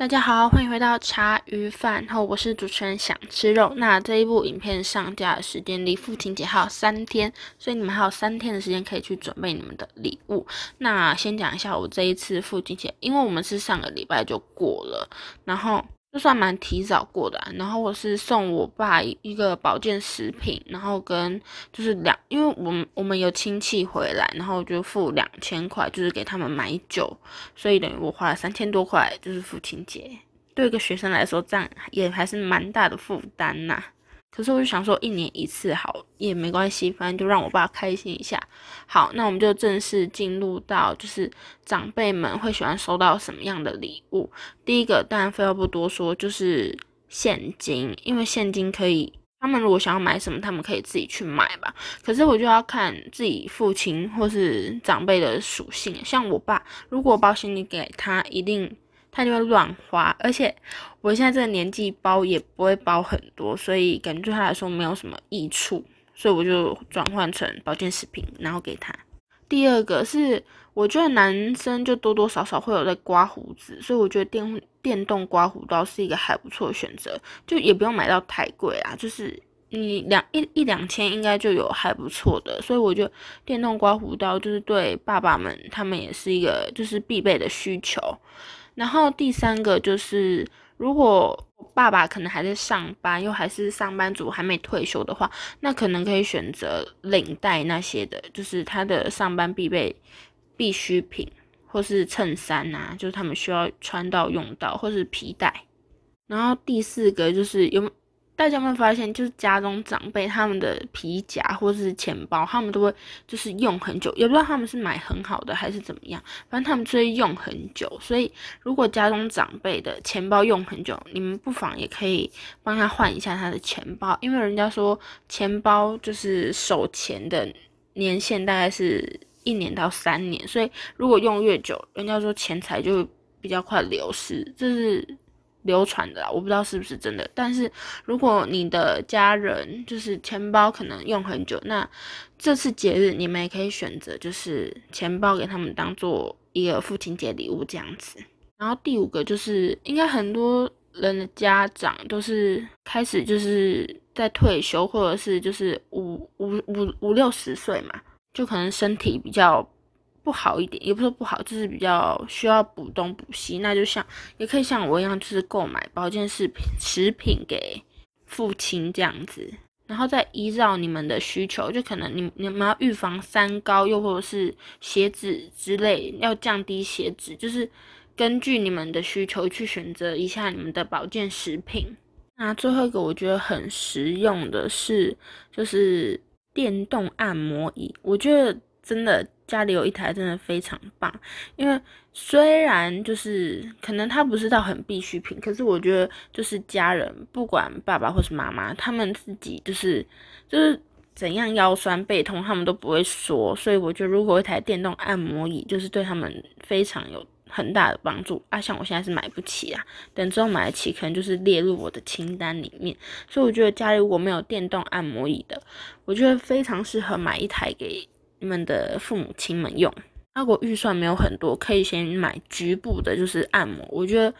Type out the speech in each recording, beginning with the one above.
大家好，欢迎回到茶余饭后，我是主持人想吃肉。那这一部影片上架的时间离父亲节还有三天，所以你们还有三天的时间可以去准备你们的礼物。那先讲一下我这一次父亲节，因为我们是上个礼拜就过了，然后。就算蛮提早过的，然后我是送我爸一个保健食品，然后跟就是两，因为我们我们有亲戚回来，然后就付两千块，就是给他们买酒，所以等于我花了三千多块，就是父亲节，对一个学生来说，这样也还是蛮大的负担呐。可是我就想说，一年一次好也没关系，反正就让我爸开心一下。好，那我们就正式进入到，就是长辈们会喜欢收到什么样的礼物。第一个当然废话不多说，就是现金，因为现金可以，他们如果想要买什么，他们可以自己去买吧。可是我就要看自己父亲或是长辈的属性，像我爸，如果包现金给他，一定。他就会乱花，而且我现在这个年纪包也不会包很多，所以感觉对他来说没有什么益处，所以我就转换成保健食品，然后给他。第二个是，我觉得男生就多多少少会有在刮胡子，所以我觉得电电动刮胡刀是一个还不错的选择，就也不用买到太贵啊，就是你两一一两千应该就有还不错的，所以我觉得电动刮胡刀就是对爸爸们他们也是一个就是必备的需求。然后第三个就是，如果爸爸可能还在上班，又还是上班族还没退休的话，那可能可以选择领带那些的，就是他的上班必备必需品，或是衬衫呐，就是他们需要穿到用到，或是皮带。然后第四个就是有。大家有没有发现，就是家中长辈他们的皮夹或者是钱包，他们都会就是用很久，也不知道他们是买很好的还是怎么样，反正他们就会用很久。所以如果家中长辈的钱包用很久，你们不妨也可以帮他换一下他的钱包，因为人家说钱包就是手钱的年限大概是一年到三年，所以如果用越久，人家说钱财就比较快流失，这是。流传的啦，我不知道是不是真的。但是如果你的家人就是钱包可能用很久，那这次节日你们也可以选择就是钱包给他们当做一个父亲节礼物这样子。然后第五个就是应该很多人的家长都是开始就是在退休或者是就是五五五五六十岁嘛，就可能身体比较。不好一点，也不是不好，就是比较需要补东补西。那就像也可以像我一样，就是购买保健食品食品给父亲这样子，然后再依照你们的需求，就可能你你们要预防三高，又或者是血脂之类，要降低血脂，就是根据你们的需求去选择一下你们的保健食品。那最后一个我觉得很实用的是，就是电动按摩椅，我觉得真的。家里有一台真的非常棒，因为虽然就是可能它不是到很必需品，可是我觉得就是家人不管爸爸或是妈妈，他们自己就是就是怎样腰酸背痛，他们都不会说，所以我觉得如果一台电动按摩椅，就是对他们非常有很大的帮助啊。像我现在是买不起啊，等之后买得起，可能就是列入我的清单里面。所以我觉得家里如果没有电动按摩椅的，我觉得非常适合买一台给。你们的父母亲们用，如果预算没有很多，可以先买局部的，就是按摩。我觉得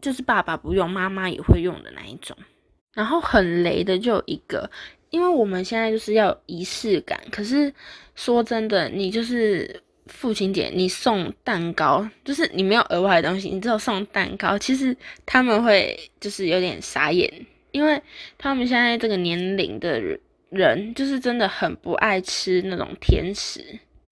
就是爸爸不用，妈妈也会用的那一种。然后很雷的就一个，因为我们现在就是要仪式感。可是说真的，你就是父亲节，你送蛋糕，就是你没有额外的东西，你只有送蛋糕，其实他们会就是有点傻眼，因为他们现在这个年龄的人人。就是真的很不爱吃那种甜食，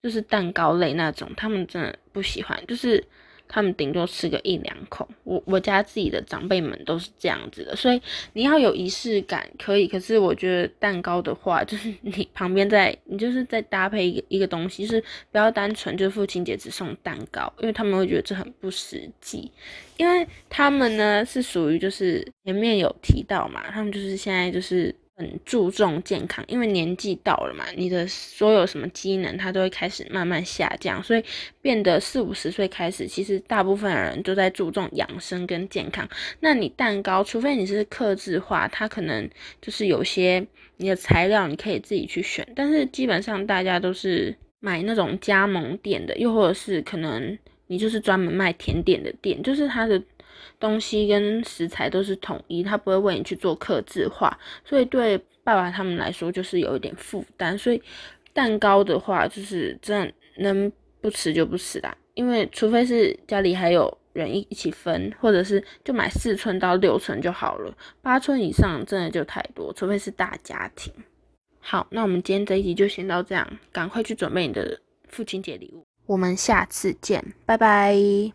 就是蛋糕类那种，他们真的不喜欢，就是他们顶多吃个一两口。我我家自己的长辈们都是这样子的，所以你要有仪式感可以，可是我觉得蛋糕的话，就是你旁边再你就是再搭配一个一个东西，就是不要单纯就父亲节只送蛋糕，因为他们会觉得这很不实际，因为他们呢是属于就是前面有提到嘛，他们就是现在就是。很注重健康，因为年纪到了嘛，你的所有什么机能它都会开始慢慢下降，所以变得四五十岁开始，其实大部分人都在注重养生跟健康。那你蛋糕，除非你是克制化，它可能就是有些你的材料你可以自己去选，但是基本上大家都是买那种加盟店的，又或者是可能你就是专门卖甜点的店，就是它的东西跟食材都是统一，他不会为你去做刻字化，所以对爸爸他们来说就是有一点负担。所以蛋糕的话，就是真的能不吃就不吃啦，因为除非是家里还有人一一起分，或者是就买四寸到六寸就好了，八寸以上真的就太多，除非是大家庭。好，那我们今天这一集就先到这样，赶快去准备你的父亲节礼物，我们下次见，拜拜。